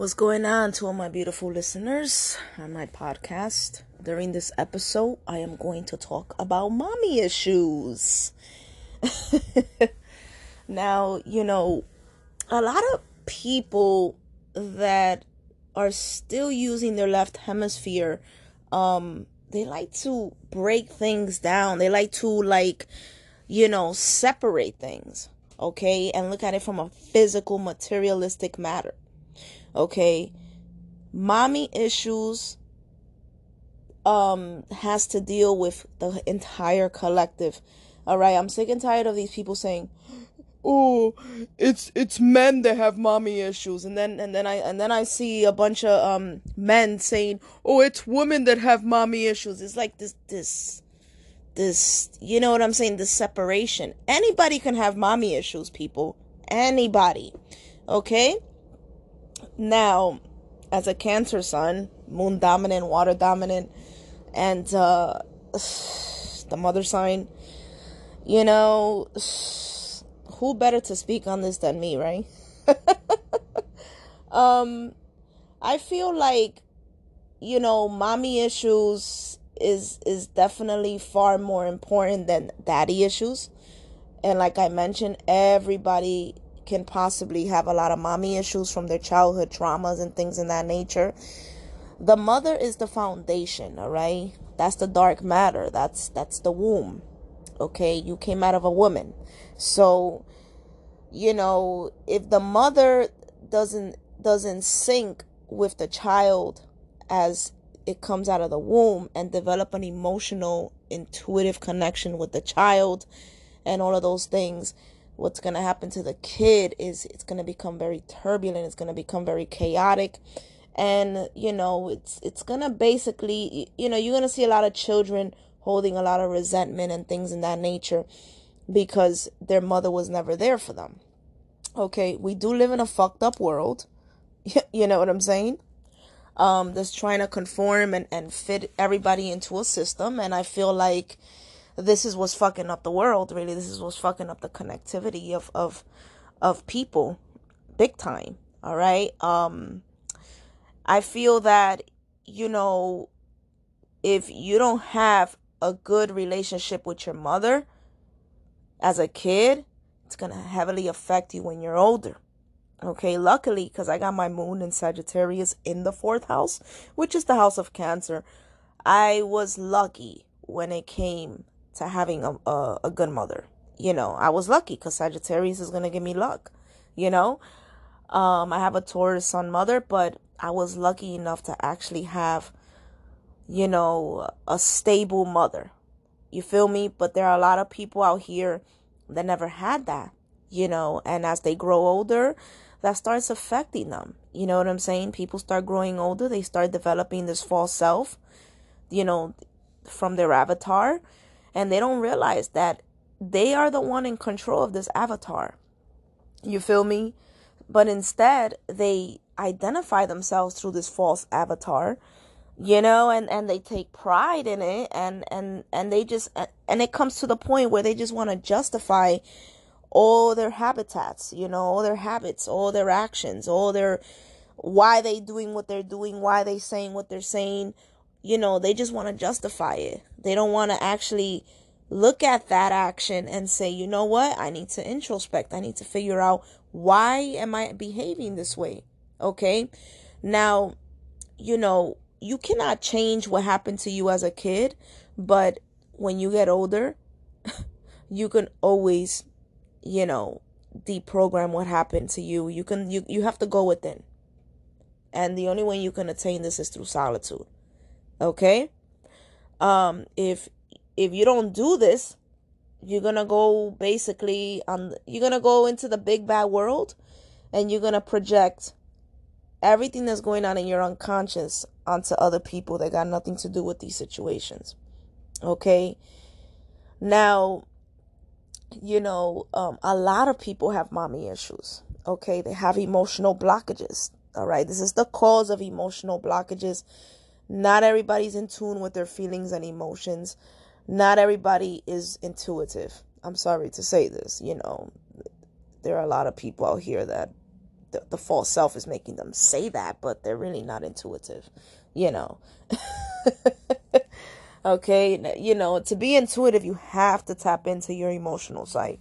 What's going on to all my beautiful listeners on my podcast? During this episode, I am going to talk about mommy issues. now, you know, a lot of people that are still using their left hemisphere, um, they like to break things down. They like to like, you know, separate things, okay, and look at it from a physical, materialistic matter okay? Mommy issues um has to deal with the entire collective. All right i'm sick and tired of these people saying oh it's it's men that have mommy issues. And then and then i and then i see a bunch of um men saying oh it's women that have mommy issues. It's like this this this you know what i'm saying? This separation. Anybody can have mommy issues people. Anybody. Okay now, as a Cancer sun, moon dominant, water dominant, and uh, the mother sign, you know, who better to speak on this than me, right? um, I feel like, you know, mommy issues is is definitely far more important than daddy issues. And like I mentioned, everybody can possibly have a lot of mommy issues from their childhood traumas and things in that nature. The mother is the foundation, all right? That's the dark matter. That's that's the womb. Okay? You came out of a woman. So, you know, if the mother doesn't doesn't sync with the child as it comes out of the womb and develop an emotional intuitive connection with the child and all of those things what's going to happen to the kid is it's going to become very turbulent it's going to become very chaotic. And you know it's it's going to basically you know you're going to see a lot of children holding a lot of resentment and things in that nature because their mother was never there for them. Okay we do live in a fucked up world. You know what i'm saying? Um that's trying to conform and, and fit everybody into a system. And i feel like this is what's fucking up the world really. This is what's fucking up the connectivity of of of people big time all right? Um i feel that you know if you don't have a good relationship with your mother as a kid it's going to heavily affect you when you're older okay? Luckily because i got my moon in sagittarius in the fourth house which is the house of cancer i was lucky when it came to having a, a, a good mother. You know, I was lucky because Sagittarius is going to give me luck. You know, um, I have a Taurus sun mother, but I was lucky enough to actually have, you know, a stable mother. You feel me? But there are a lot of people out here that never had that, you know, and as they grow older, that starts affecting them. You know what I'm saying? People start growing older, they start developing this false self, you know, from their avatar and they don't realize that they are the one in control of this avatar. You feel me? But instead, they identify themselves through this false avatar, you know, and and they take pride in it and and and they just and it comes to the point where they just want to justify all their habitats, you know, all their habits, all their actions, all their why they doing what they're doing, why they saying what they're saying, you know, they just want to justify it. They don't want to actually look at that action and say, you know what? I need to introspect. I need to figure out why am I behaving this way? Okay. Now, you know, you cannot change what happened to you as a kid, but when you get older, you can always, you know, deprogram what happened to you. You can you you have to go within. And the only way you can attain this is through solitude okay? Um if if you don't do this you're gonna go basically on you're gonna go into the big bad world and you're gonna project everything that's going on in your unconscious onto other people that got nothing to do with these situations okay? Now you know um, a lot of people have mommy issues okay? They have emotional blockages all right? This is the cause of emotional blockages not everybody's in tune with their feelings and emotions. Not everybody is intuitive. I'm sorry to say this, you know. There are a lot of people out here that the, the false self is making them say that, but they're really not intuitive, you know. okay, you know, to be intuitive, you have to tap into your emotional psyche.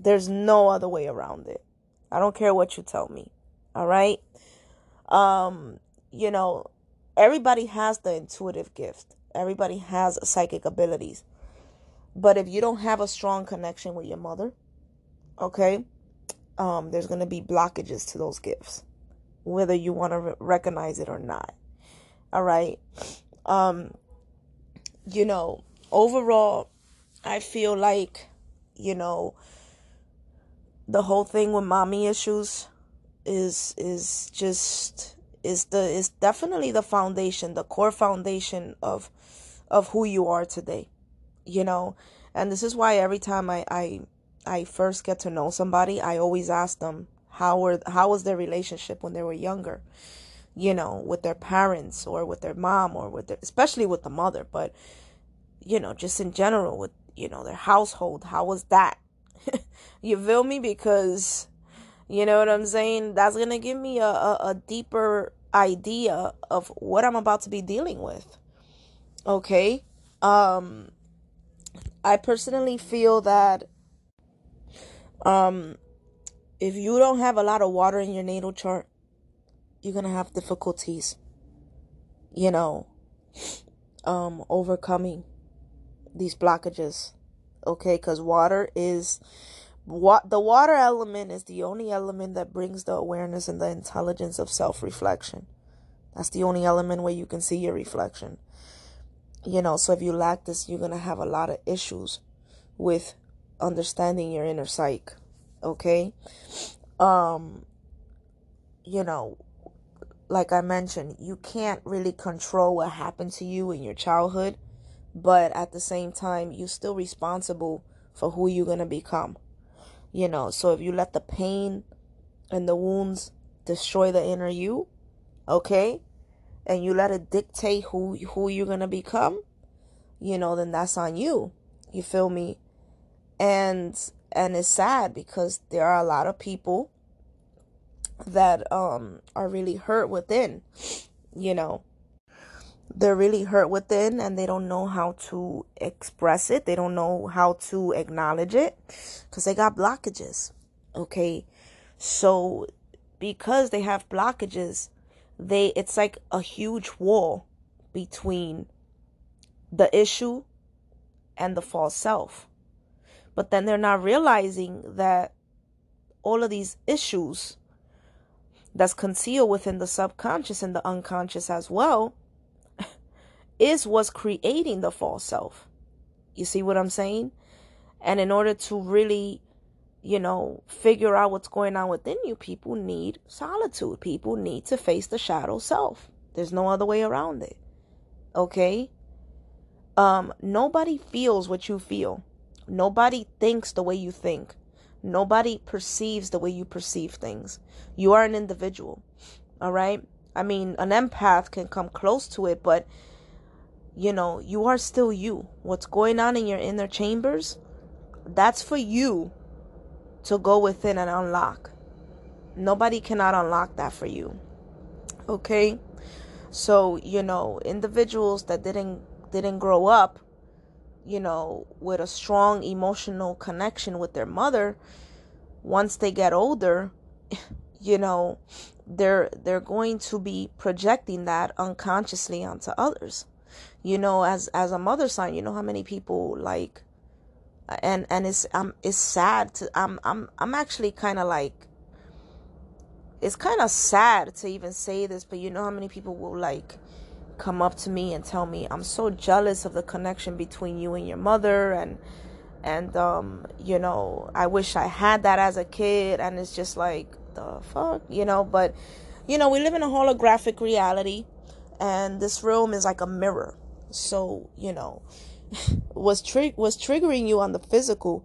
There's no other way around it. I don't care what you tell me. All right? Um, you know, everybody has the intuitive gift. Everybody has psychic abilities. But if you don't have a strong connection with your mother, okay, um, there's going to be blockages to those gifts, whether you want to re- recognize it or not. All right. Um, you know, overall, I feel like, you know, the whole thing with mommy issues is is just is the is definitely the foundation, the core foundation of of who you are today. You know, and this is why every time I I I first get to know somebody, I always ask them how were how was their relationship when they were younger, you know, with their parents or with their mom or with their especially with the mother, but you know, just in general with you know their household, how was that? you feel me? Because you know what I'm saying? That's gonna give me a, a, a deeper idea of what I'm about to be dealing with. Okay? Um I personally feel that um, if you don't have a lot of water in your natal chart, you're gonna have difficulties. You know, um, overcoming these blockages. Okay, because water is what the water element is the only element that brings the awareness and the intelligence of self-reflection. That's the only element where you can see your reflection. You know, so if you lack this, you're gonna have a lot of issues with understanding your inner psyche okay um you know like i mentioned you can't really control what happened to you in your childhood but at the same time you're still responsible for who you're going to become you know so if you let the pain and the wounds destroy the inner you okay and you let it dictate who who you're going to become you know then that's on you. You feel me? And and it's sad because there are a lot of people that um are really hurt within you know they're really hurt within and they don't know how to express it. They don't know how to acknowledge it because they got blockages okay? So because they have blockages they it's like a huge wall between the issue and the false self. But then they're not realizing that all of these issues that's concealed within the subconscious and the unconscious as well is what's creating the false self. You see what I'm saying? And in order to really, you know, figure out what's going on within you, people need solitude. People need to face the shadow self. There's no other way around it. Okay? Um, nobody feels what you feel. Nobody thinks the way you think. Nobody perceives the way you perceive things. You are an individual. All right? I mean, an empath can come close to it, but you know, you are still you. What's going on in your inner chambers, that's for you to go within and unlock. Nobody cannot unlock that for you. Okay? So, you know, individuals that didn't didn't grow up you know, with a strong emotional connection with their mother, once they get older, you know, they're they're going to be projecting that unconsciously onto others. You know, as as a mother sign, you know how many people like and and it's um it's sad to I'm I'm I'm actually kind of like it's kind of sad to even say this, but you know how many people will like come up to me and tell me I'm so jealous of the connection between you and your mother and and um you know I wish I had that as a kid and it's just like the fuck you know but you know we live in a holographic reality and this room is like a mirror so you know was tri- was triggering you on the physical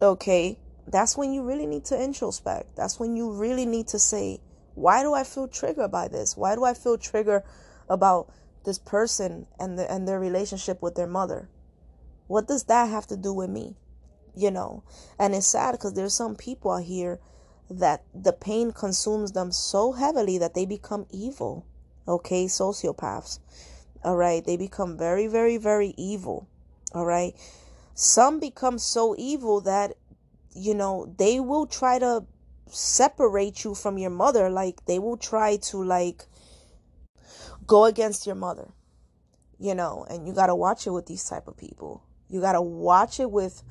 okay that's when you really need to introspect that's when you really need to say why do I feel triggered by this why do I feel triggered about this person and the, and their relationship with their mother. What does that have to do with me? You know, and it's sad because there's some people out here that the pain consumes them so heavily that they become evil. Okay, sociopaths. All right, they become very, very, very evil. All right, some become so evil that you know they will try to separate you from your mother. Like they will try to like go against your mother. You know, and you gotta watch it with these type of people. You gotta watch it with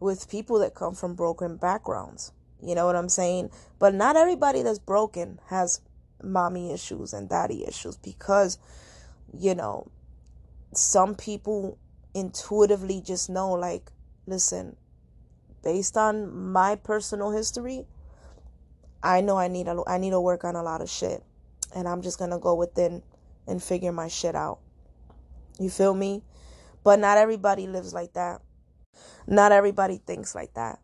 with people that come from broken backgrounds. You know what I'm saying? But not everybody that's broken has mommy issues and daddy issues because, you know, some people intuitively just know, like, listen, based on my personal history, I know I need a, I need to work on a lot of shit, and I'm just gonna go within and figure my shit out. You feel me? But not everybody lives like that. Not everybody thinks like that.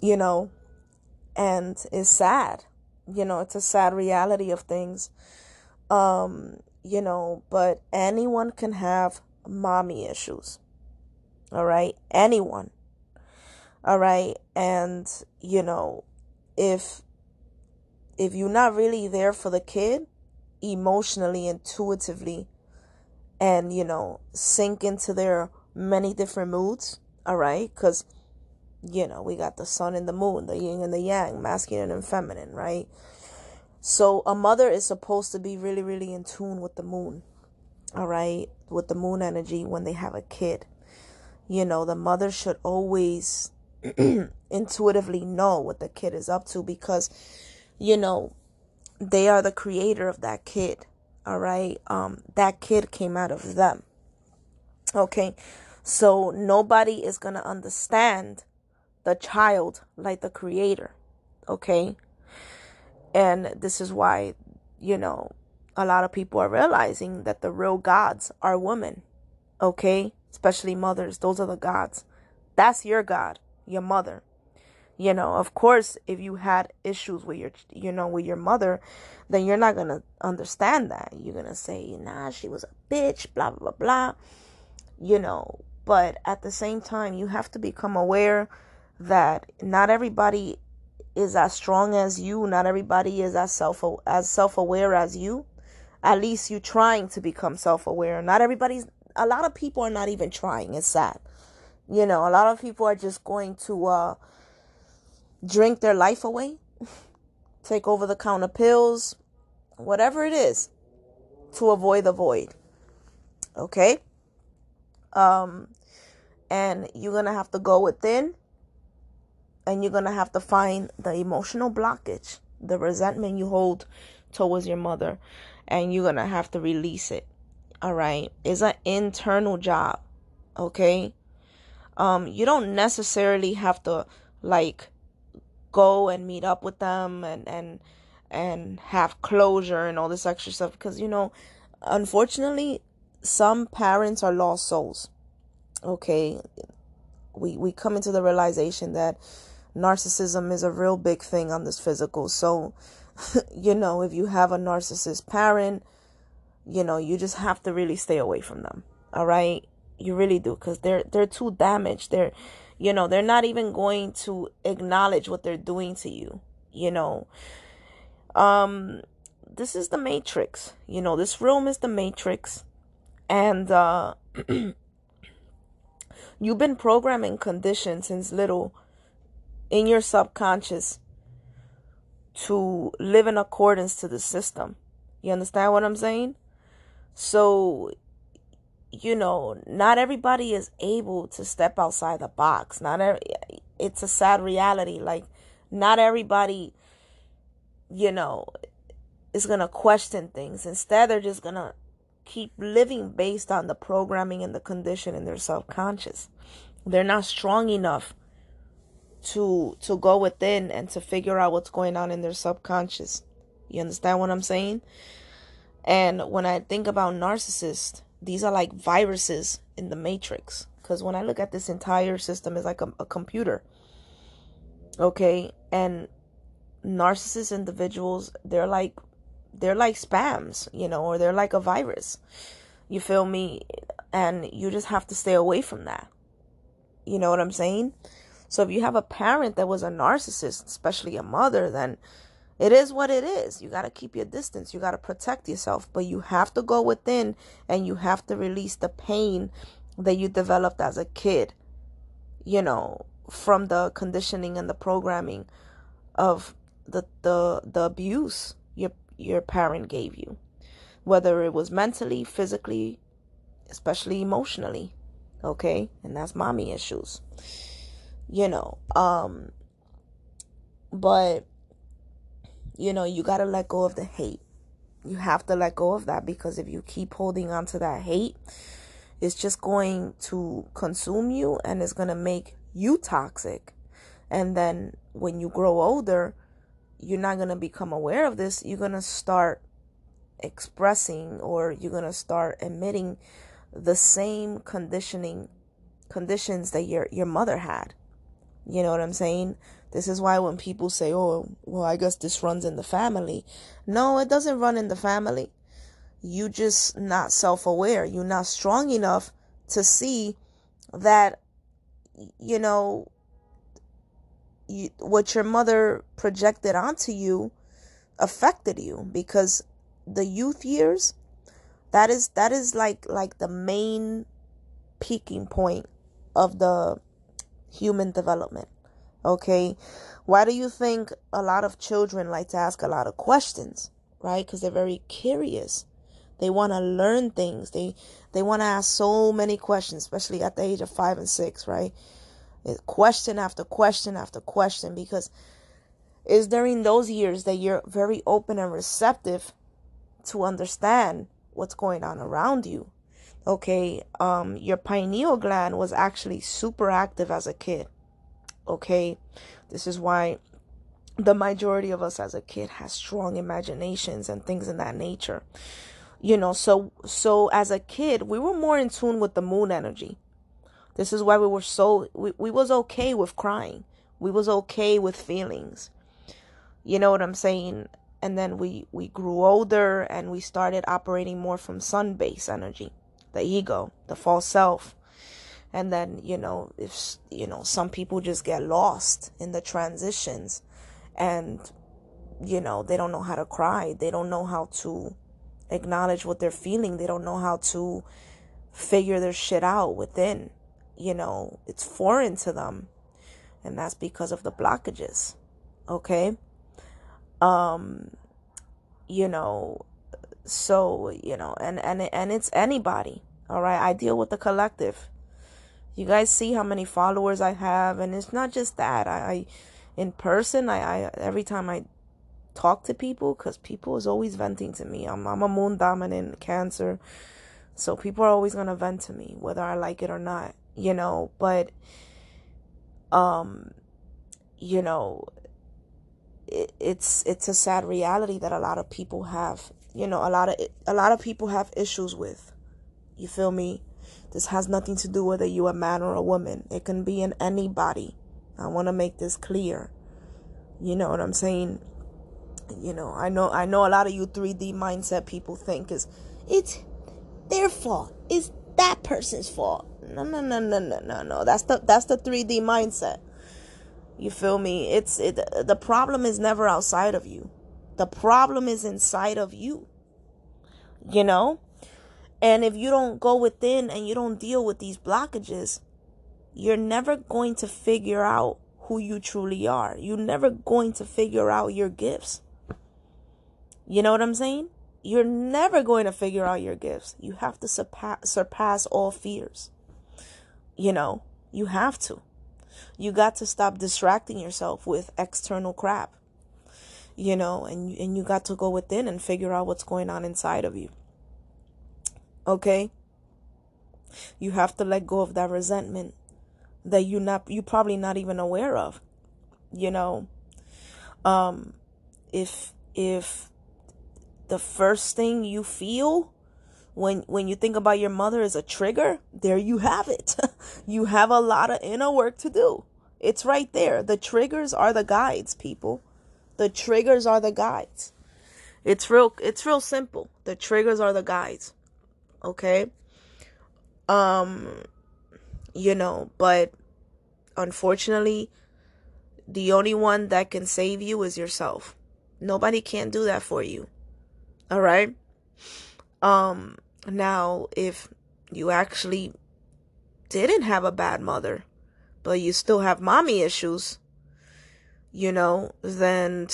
You know, and it's sad. You know, it's a sad reality of things. Um, you know, but anyone can have mommy issues. All right? Anyone. All right? And you know, if if you're not really there for the kid emotionally, intuitively, and you know, sink into their many different moods, all right? Because, you know, we got the sun and the moon, the yin and the yang, masculine and feminine, right? So a mother is supposed to be really, really in tune with the moon, all right? With the moon energy when they have a kid. You know, the mother should always intuitively know what the kid is up to because, you know, they are the creator of that kid, all right? Um, that kid came out of them. Okay. So nobody is going to understand the child like the creator. Okay. And this is why, you know, a lot of people are realizing that the real gods are women. Okay. Especially mothers. Those are the gods. That's your God, your mother. You know, of course, if you had issues with your, you know, with your mother, then you're not to understand that. You're to say, nah, she was a bitch, blah, blah, blah. You know, but at the same time, you have to become aware that not everybody is as strong as you. Not everybody is as self as self aware as you. At least you're trying to become self aware. Not everybody's. A lot of people are not even trying. It's sad. You know, a lot of people are just going to uh, drink their life away, take over the counter pills, whatever it is, to avoid the void. Okay. Um, and you're going to have to go within and you're going to have to find the emotional blockage, the resentment you hold towards your mother, and you're going to have to release it. All right. It's an internal job. Okay. Um, you don't necessarily have to like go and meet up with them and, and, and have closure and all this extra stuff because, you know, unfortunately, some parents are lost souls okay we we come into the realization that narcissism is a real big thing on this physical. So you know if you have a narcissist parent you know you just have to really stay away from them. All right? You really do because they're they're too damaged. They're you know they're not even going to acknowledge what they're doing to you you know? Um this is the matrix you know this room is the matrix. And uh You've been programming conditioned since little in your subconscious to live in accordance to the system. You understand what I'm saying? So, you know, not everybody is able to step outside the box. Not every, it's a sad reality. Like, not everybody, you know, is to question things. Instead, they're just to keep living based on the programming and the condition in their subconscious. They're not strong enough to to go within and to figure out what's going on in their subconscious. You understand what I'm saying? And when I think about narcissists, these are like viruses in the matrix. Because when I look at this entire system, it's like a, a computer. Okay, and narcissist individuals, they're like they're like spams, you know, or they're like a virus. You feel me? And you just have to stay away from that. You know what I'm saying? So if you have a parent that was a narcissist, especially a mother, then it is what it is. You got to keep your distance. You got to protect yourself, but you have to go within and you have to release the pain that you developed as a kid, you know, from the conditioning and the programming of the the the abuse your your parent gave you, whether it was mentally, physically, especially emotionally, okay? And that's mommy issues. You know, um but you know, you got to let go of the hate. You have to let go of that because if you keep holding on to that hate, it's just going to consume you and it's going to make you toxic. And then when you grow older, you're not going to become aware of this. You're going to start expressing or you're going to start emitting the same conditioning conditions that your your mother had. You know what I'm saying? This is why when people say, "Oh, well, I guess this runs in the family." No, it doesn't run in the family. You just not self-aware. You're not strong enough to see that you know you, what your mother projected onto you affected you because the youth years that is that is like like the main peaking point of the human development okay? Why do you think a lot of children like to ask a lot of questions right? Because they're very curious. They want to learn things. They they want to ask so many questions especially at the age of five and six right? Question after question after question because it's during those years that you're very open and receptive to understand what's going on around you. Okay, um, your pineal gland was actually super active as a kid. Okay, this is why the majority of us as a kid has strong imaginations and things in that nature. You know, so so as a kid, we were more in tune with the moon energy. This is why we were so we, we was okay with crying. We was okay with feelings. You know what I'm saying? And then we we grew older and we started operating more from sun base energy, the ego, the false self. And then, you know, if you know, some people just get lost in the transitions and you know, they don't know how to cry. They don't know how to acknowledge what they're feeling. They don't know how to figure their shit out within you know, it's foreign to them. And that's because of the blockages. Okay? Um you know, so, you know, and and and it's anybody. All right? I deal with the collective. You guys see how many followers I have and it's not just that. I, I in person, I, I every time I talk to people cuz people is always venting to me. I'm I'm a moon dominant cancer. So people are always going to vent to me whether I like it or not you know, but um you know it, it's it's a sad reality that a lot of people have you know a lot of a lot of people have issues with you feel me this has nothing to do whether you're a man or a woman it can be in anybody i want to make this clear you know what i'm saying you know i know i know a lot of you 3d mindset people think is it's their fault it's that person's fault no, no, no, no, no, no, no. That's the that's the 3D mindset. You feel me? It's it the problem is never outside of you. The problem is inside of you. You know? And if you don't go within and you don't deal with these blockages, you're never going to figure out who you truly are. You're never going to figure out your gifts. You know what I'm saying? You're never going to figure out your gifts. You have to surpass, surpass all fears. You know, you have to. You got to stop distracting yourself with external crap. You know, and and you got to go within and figure out what's going on inside of you. Okay? You have to let go of that resentment that you not you probably not even aware of. You know, um if if the first thing you feel when when you think about your mother as a trigger, there you have it. you have a lot of inner work to do. It's right there. The triggers are the guides, people. The triggers are the guides. It's real it's real simple. The triggers are the guides. Okay? Um you know, but unfortunately, the only one that can save you is yourself. Nobody can do that for you. All right? Um now if you actually didn't have a bad mother, but you still have mommy issues, you know, then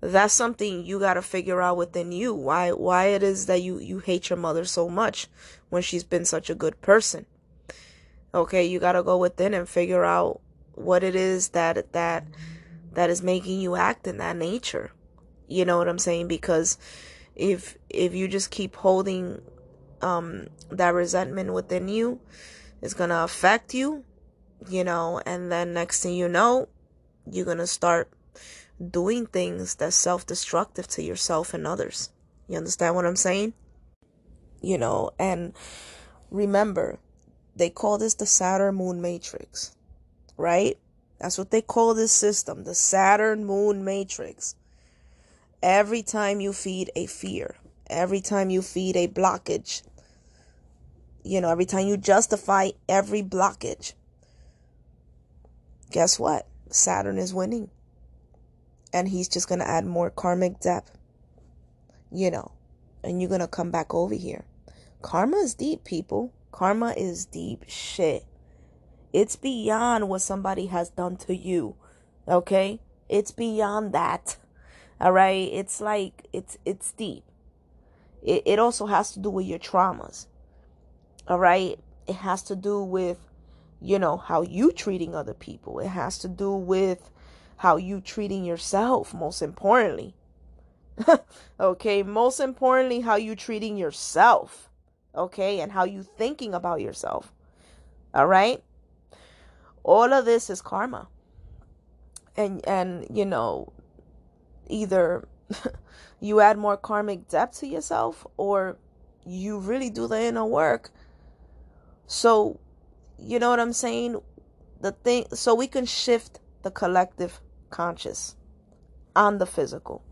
that's something you got to figure out within you. Why why it is that you you hate your mother so much when she's been such a good person. Okay you got to go within and figure out what it is that that that is making you act in that nature. You know what i'm saying? Because if if you just keep holding um that resentment within you it's going to affect you you know and then next thing you know you're going to start doing things that's self destructive to yourself and others. You understand what I'm saying? You know, and remember, they call this the Saturn Moon Matrix, right? That's what they call this system, the Saturn Moon Matrix. Every time you feed a fear, every time you feed a blockage, you know, every time you justify every blockage, guess what? Saturn is winning and he's just going to add more karmic debt, you know, and you're going to come back over here. Karma is deep, people. Karma is deep shit. It's beyond what somebody has done to you. Okay? It's beyond that. All right? It's like it's it's deep. It it also has to do with your traumas. All right? It has to do with you know how you treating other people. It has to do with how you treating yourself most importantly. Okay most importantly how you treating yourself. Okay and how you thinking about yourself. All right? All of this is karma. And and you know either you add more karmic debt to yourself or you really do the inner work. So you know what i'm saying the thing so we can shift the collective conscious on the physical.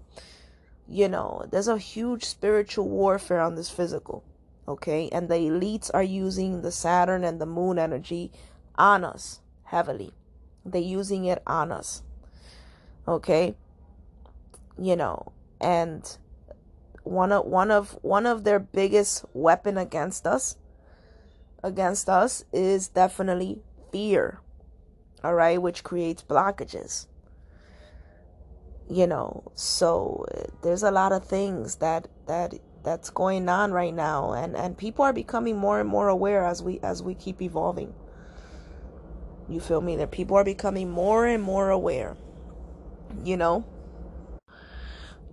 You know, there's a huge spiritual warfare on this physical. Okay. And the elites are using the Saturn and the moon energy on us heavily. They're using it on us. Okay. You know, and one of one of one of their biggest weapon against us against us is definitely fear all right which creates blockages you know. So there's a lot of things that that that's going on right now and and people are becoming more and more aware as we as we keep evolving. You feel me? That people are becoming more and more aware you know?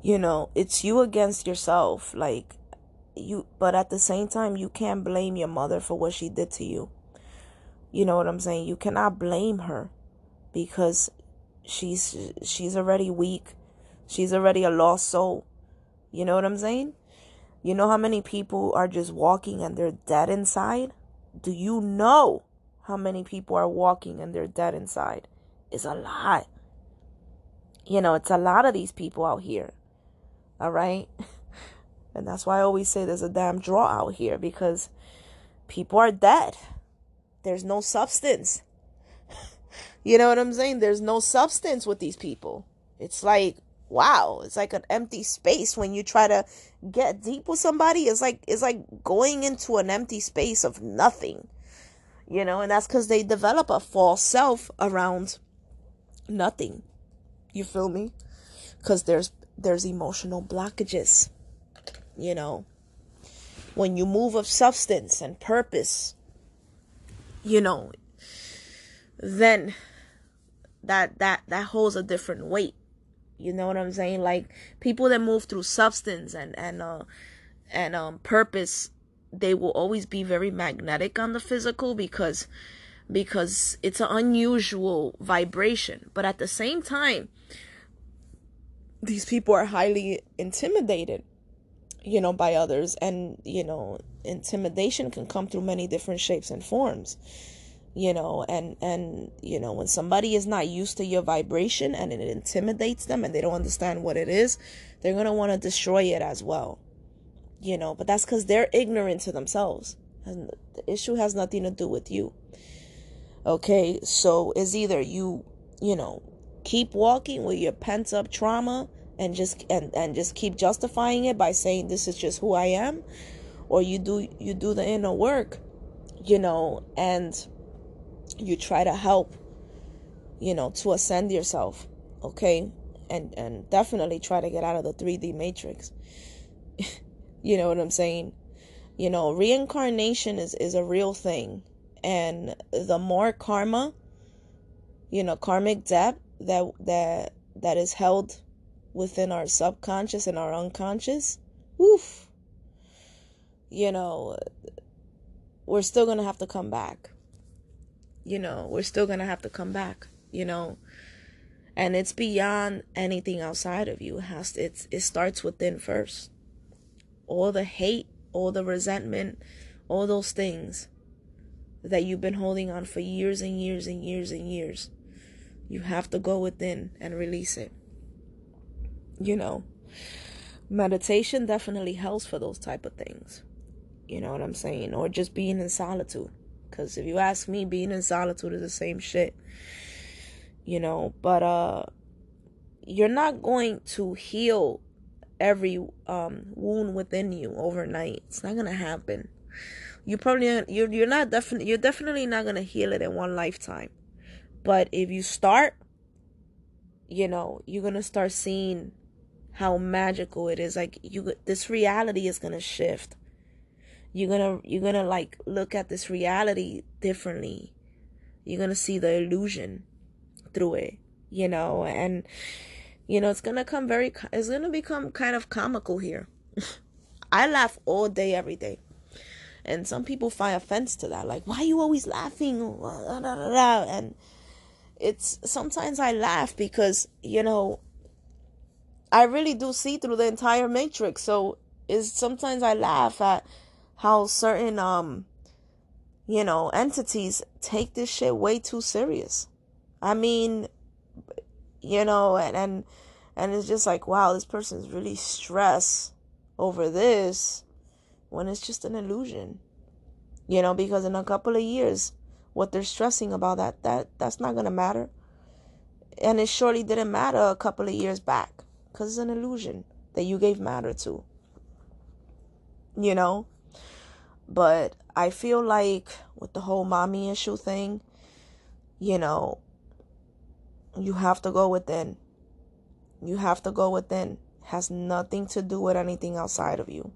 You know it's you against yourself like you but at the same time you can't blame your mother for what she did to you you know what i'm saying you cannot blame her because she's she's already weak. She's already a lost soul. You know what I'm saying? You know how many people are just walking and they're dead inside? Do you know how many people are walking and they're dead inside? It's a lot. You know, it's a lot of these people out here. All right? And that's why I always say there's a damn draw out here because people are dead. There's no substance. You know what I'm saying? There's no substance with these people. It's like, wow, it's like an empty space when you try to get deep with somebody. It's like it's like going into an empty space of nothing. You know, and that's cuz they develop a false self around nothing. You feel me? Cuz there's there's emotional blockages. You know, when you move of substance and purpose, you know, then that that that holds a different weight. You know what i'm saying? Like people that move through substance and and uh and um purpose they will always be very magnetic on the physical because because it's an unusual vibration. But at the same time these people are highly intimidated you know by others and you know intimidation can come through many different shapes and forms you know and and you know when somebody is not used to your vibration and it intimidates them and they don't understand what it is they're going to want to destroy it as well you know but that's cuz they're ignorant to themselves and the issue has nothing to do with you Okay, so it's either you, you know, keep walking with your pent up trauma and just and, and just keep justifying it by saying this is just who I am, or you do you do the inner work, you know, and you try to help, you know, to ascend yourself, okay? And and definitely try to get out of the 3D matrix. you know what I'm saying? You know, reincarnation is is a real thing and the more karma you know karmic debt that that that is held within our subconscious and our unconscious woof you know we're still gonna have to come back you know we're still gonna have to come back you know and it's beyond anything outside of you it has to, it's it starts within first all the hate all the resentment all those things that you've been holding on for years and years and years and years. You have to go within and release it. You know, meditation definitely helps for those type of things. You know what I'm saying? Or just being in solitude. Because if you ask me, being in solitude is the same shit. You know, but uh, you're not going to heal every um, wound within you overnight. It's not gonna happen you probably you're you're not definitely you're definitely not gonna heal it in one lifetime. But if you start, you know, you're gonna start seeing how magical it is. Like you, this reality is gonna shift. You're gonna you're gonna like look at this reality differently. You're gonna see the illusion through it, you know, and you know it's gonna come very. It's gonna become kind of comical here. I laugh all day, every day. And some people find offense to that. Like, why are you always laughing? And it's sometimes I laugh because, you know, I really do see through the entire matrix. So is sometimes I laugh at how certain um you know entities take this shit way too serious. I mean, you know, and and and it's just like, wow, this person's really stressed over this when it's just an illusion. You know, because in a couple of years, what they're stressing about that that that's not gonna matter. And it surely didn't matter a couple of years back because it's an illusion that you gave matter to. You know? But I feel like with the whole mommy issue thing, you know, you have to go within. You have to go within. It has nothing to do with anything outside of you.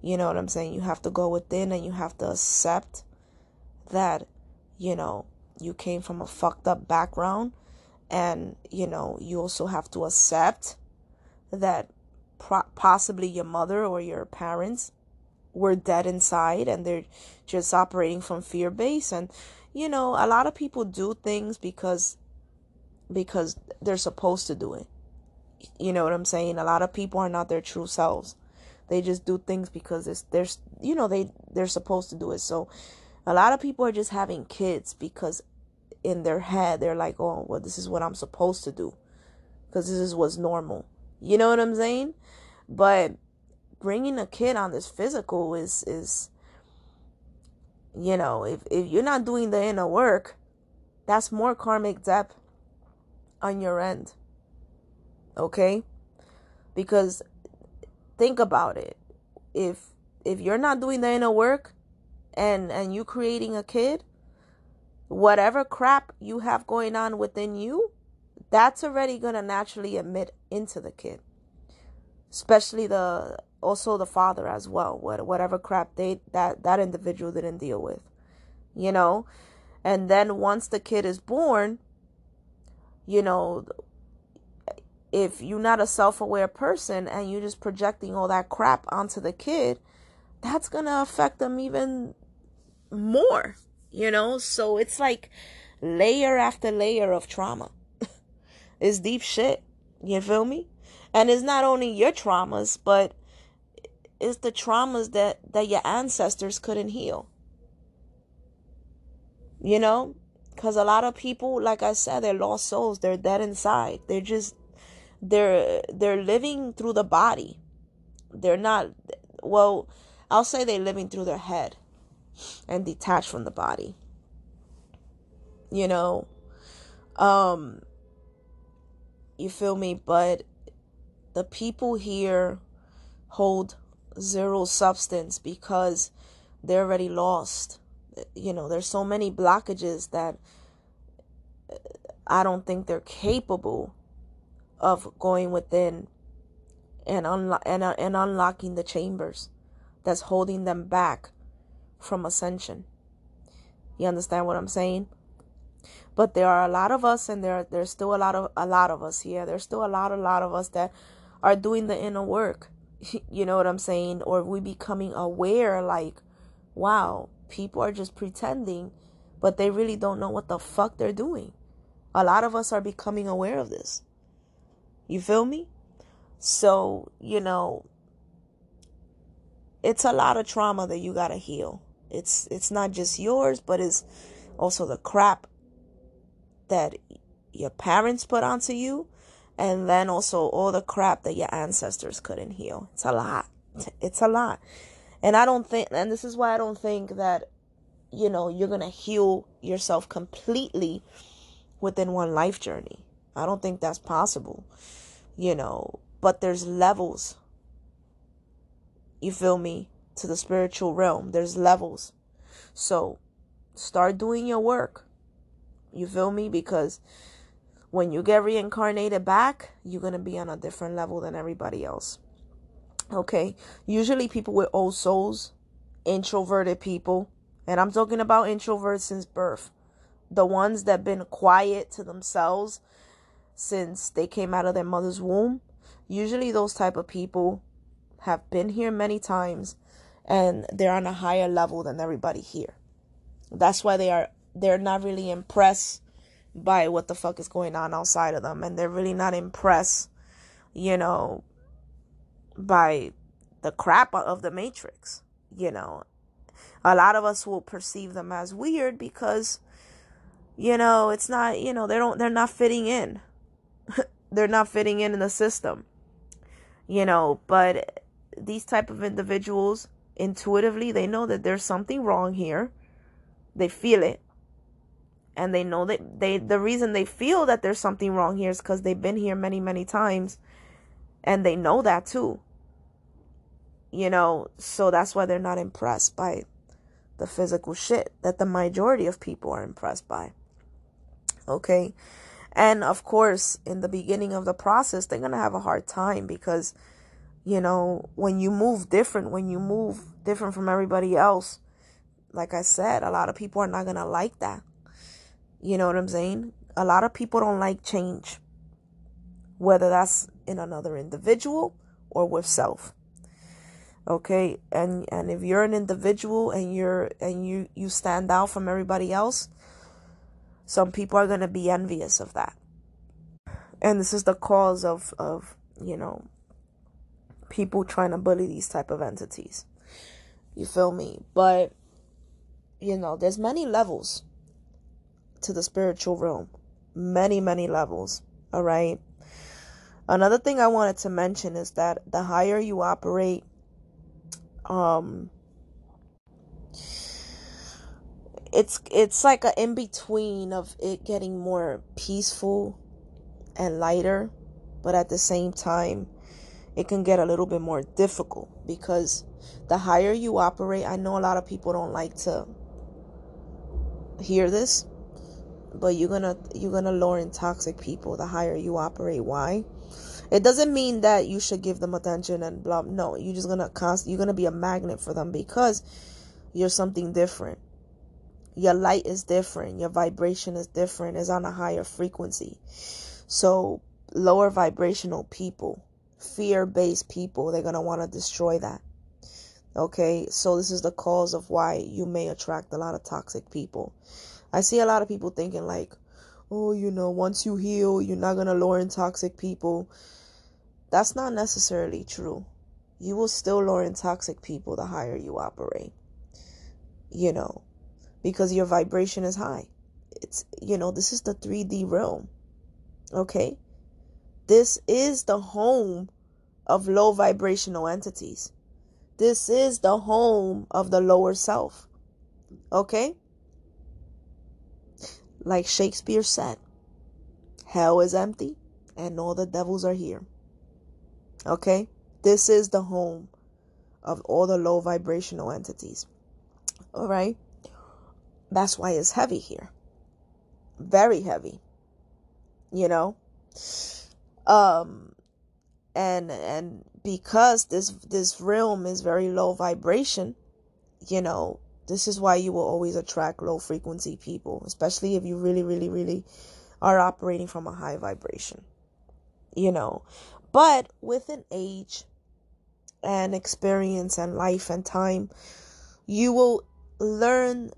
You know what I'm saying? You have to go within and you have to accept that, you know, you came from a fucked up background. And, you know, you also have to accept that pro- possibly your mother or your parents were dead inside and they're just operating from fear base. And, you know, a lot of people do things because because they're supposed to do it. You know what I'm saying? A lot of people are not their true selves. They just do things because it's there's you know they they're supposed to do it. So a lot of people are just having kids because in their head they're like, "Oh, well this is what I'm supposed to do." Cuz this is what's normal. You know what I'm saying? But bringing a kid on this physical is is you know, if if you're not doing the inner work, that's more karmic debt on your end. Okay? Because think about it if if you're not doing the inner work and and you creating a kid whatever crap you have going on within you that's already going to naturally emit into the kid. Especially the also the father as well whatever crap they that that individual didn't deal with you know? And then once the kid is born you know if you're not a self-aware person and you're just projecting all that crap onto the kid that's going to affect them even more you know? So it's like layer after layer of trauma. It's deep shit. You feel me? And it's not only your traumas but it's the traumas that that your ancestors couldn't heal. You know? Because a lot of people like i said they're lost souls. They're dead inside. They're just they're they're living through the body. They're not well i'll say they're living through their head and detached from the body. You know? Um you feel me? But the people here hold zero substance because they're already lost. You know there's so many blockages that i don't think they're capable of going within and, unlo- and, uh, and unlocking the chambers that's holding them back from ascension. You understand what i'm saying? But there are a lot of us and there there's still a lot of a lot of us here. there's still a lot a lot of us that are doing the inner work. You know what i'm saying? Or we becoming aware like wow people are just pretending but they really don't know what the fuck they're doing. A lot of us are becoming aware of this. You feel me? So you know it's a lot of trauma that you got to heal it's it's not just yours but it's also the crap that your parents put onto you and then also all the crap that your ancestors couldn't heal. It's a lot. It's a lot. And I don't think and this is why I don't think that you know, you're going to heal yourself completely within one life journey. I don't think that's possible. You know, but there's levels. You feel me? To the spiritual realm. There's levels. So, start doing your work you feel me? Because when you get reincarnated back, you're going to be on a different level than everybody else. Okay? Usually people with old souls, introverted people, and I'm talking about introverts since birth. The ones that been quiet to themselves since they came out of their mother's womb. Usually those type of people have been here many times and they're on a higher level than everybody here. That's why they are they're not really impressed by what the fuck is going on outside of them and they're really not impressed you know by the crap of the matrix you know a lot of us will perceive them as weird because you know it's not you know they don't they're not fitting in they're not fitting in in the system you know but these type of individuals intuitively they know that there's something wrong here. They feel it. And they know that they the reason they feel that there's something wrong here is because they've been here many many times. And they know that too. You know so that's why they're not impressed by the physical shit that the majority of people are impressed by. Okay? And of course in the beginning of the process they're to have a hard time because you know when you move different when you move different from everybody else like i said a lot of people are not going to like that you know what I'm saying? A lot of people don't like change, whether that's in another individual or with self. Okay, and and if you're an individual and you're and you you stand out from everybody else, some people are gonna be envious of that, and this is the cause of of you know people trying to bully these type of entities. You feel me? But you know, there's many levels to the spiritual realm. Many, many levels. All right. Another thing I wanted to mention is that the higher you operate, um, it's it's like an in between of it getting more peaceful and lighter, but at the same time, it can get a little bit more difficult because the higher you operate, I know a lot of people don't like to hear this, but you're gonna you're gonna lure in toxic people the higher you operate. Why? It doesn't mean that you should give them attention and blah no you're just gonna const you're gonna be a magnet for them because you're something different. Your light is different. Your vibration is different. Is on a higher frequency. So lower vibrational people fear-based people they're gonna want to destroy that okay so this is the cause of why you may attract a lot of toxic people I see a lot of people thinking like, oh, you know, once you heal, you're not going to lure in toxic people. That's not necessarily true. You will still lure in toxic people the higher you operate. You know, because your vibration is high. It's, you know, this is the 3D realm. Okay? This is the home of low vibrational entities. This is the home of the lower self. Okay? Like Shakespeare said, hell is empty and all the devils are here. Okay? This is the home of all the low vibrational entities. All right? That's why it's heavy here. Very heavy. You know? Um and and because this this realm is very low vibration, you know, this is why you will always attract low frequency people, especially if you really really really are operating from a high vibration. You know, but with an age and experience and life and time, you will learn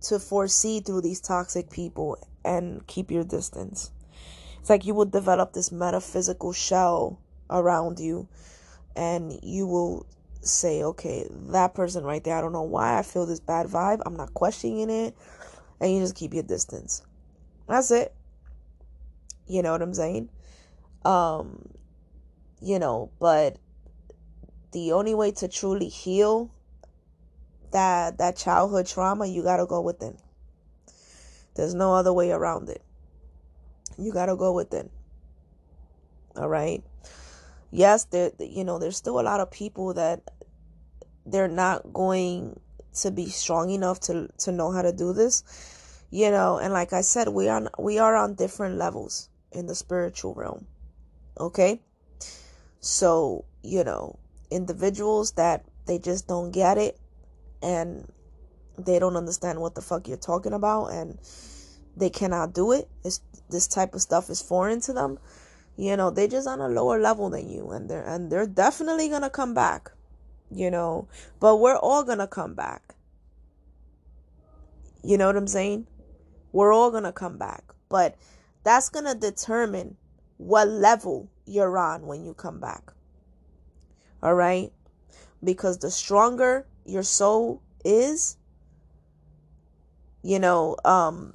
to foresee through these toxic people and keep your distance. It's like you will develop this metaphysical shell around you and you will say, okay, that person right there, I don't know why I feel this bad vibe. I'm not questioning it. And you just keep your distance. That's it. You know what I'm saying? Um, you know, but the only way to truly heal that that childhood trauma, you got to go within. There's no other way around it. You got to go within. All right? Yes, there you know, there's still a lot of people that they're not going to be strong enough to to know how to do this. You know, and like I said, we are we are on different levels in the spiritual realm. Okay? So, you know, individuals that they just don't get it and they don't understand what the fuck you're talking about and they cannot do it. It's, this type of stuff is foreign to them. You know, they're just on a lower level than you and they're and they're definitely to come back. You know, but we're all to come back. You know what I'm saying? We're all to come back. But that's to determine what level you're on when you come back. All right? Because the stronger your soul is, you know, um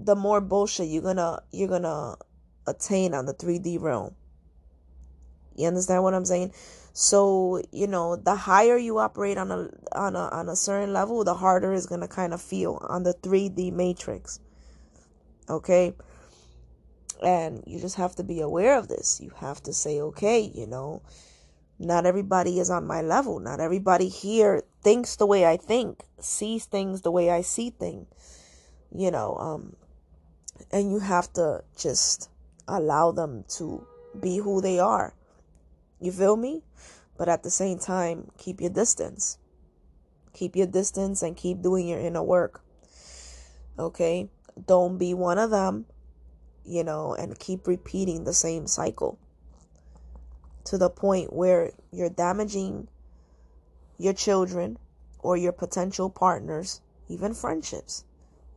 the more bullshit you're gonna you're gonna attain on the 3D realm. You understand what I'm saying? So, you know, the higher you operate on a on a on a certain level, the harder it's gonna kind of feel on the 3D matrix. Okay? And you just have to be aware of this. You have to say, okay, you know, not everybody is on my level. Not everybody here thinks the way I think, sees things the way I see things. You know, um, and you have to just allow them to be who they are. You feel me? But at the same time, keep your distance. Keep your distance and keep doing your inner work. Okay? Don't be one of them, you know, and keep repeating the same cycle to the point where you're damaging your children or your potential partners, even friendships.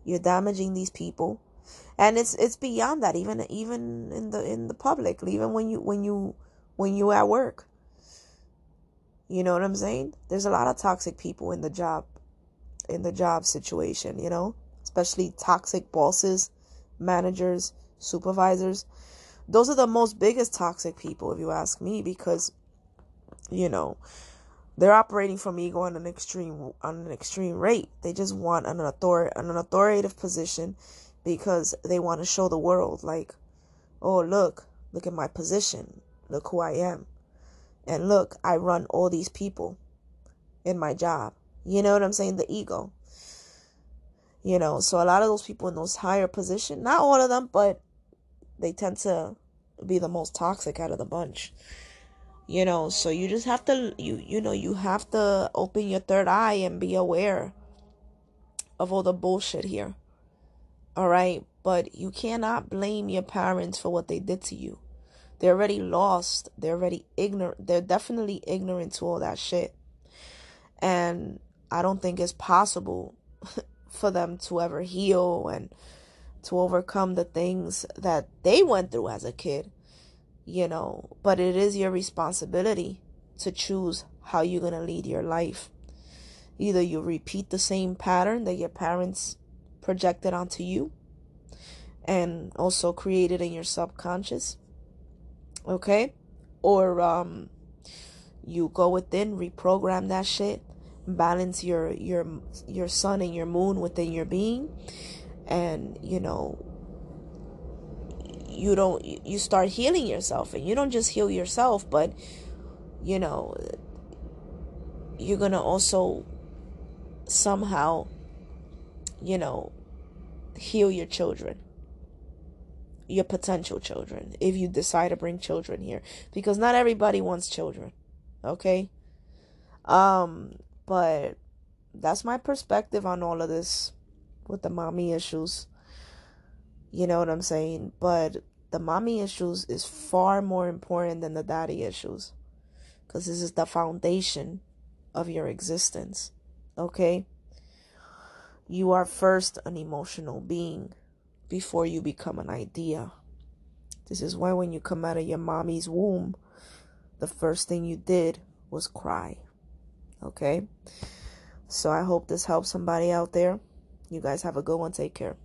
You're damaging these people. And it's it's beyond that even even in the in the public, even when you when you when you at work. You know what I'm saying? There's a lot of toxic people in the job in the job situation, you know? Especially toxic bosses, managers, supervisors those are the most biggest toxic people if you ask me because you know they're operating from ego on an extreme on an extreme rate they just want an author an authoritative position because they want to show the world like oh look look at my position. Look who i am. And look i run all these people in my job. You know what i'm saying? The ego. You know so a lot of those people in those higher positions not all of them but they tend to be the most toxic out of the bunch. You know so you just have to you you know you have to open your third eye and be aware of all the bullshit here all right? But you cannot blame your parents for what they did to you. They're already lost. They're already ignorant they're definitely ignorant to all that shit. And i don't think it's possible for them to ever heal and to overcome the things that they went through as a kid, you know, but it is your responsibility to choose how you're going to lead your life. Either you repeat the same pattern that your parents projected onto you and also created in your subconscious, okay? Or um you go within, reprogram that shit, balance your your your sun and your moon within your being and you know you don't you start healing yourself and you don't just heal yourself but you know you're going to also somehow you know heal your children your potential children if you decide to bring children here. Because not everybody wants children okay? Um but that's my perspective on all of this with the mommy issues. You know what i'm saying? But the mommy issues is far more important than the daddy issues. Because this is the foundation of your existence okay you are first an emotional being before you become an idea. This is why when you come out of your mommy's womb, the first thing you did was cry. Okay? So I hope this helps somebody out there. You guys have a good one. Take care.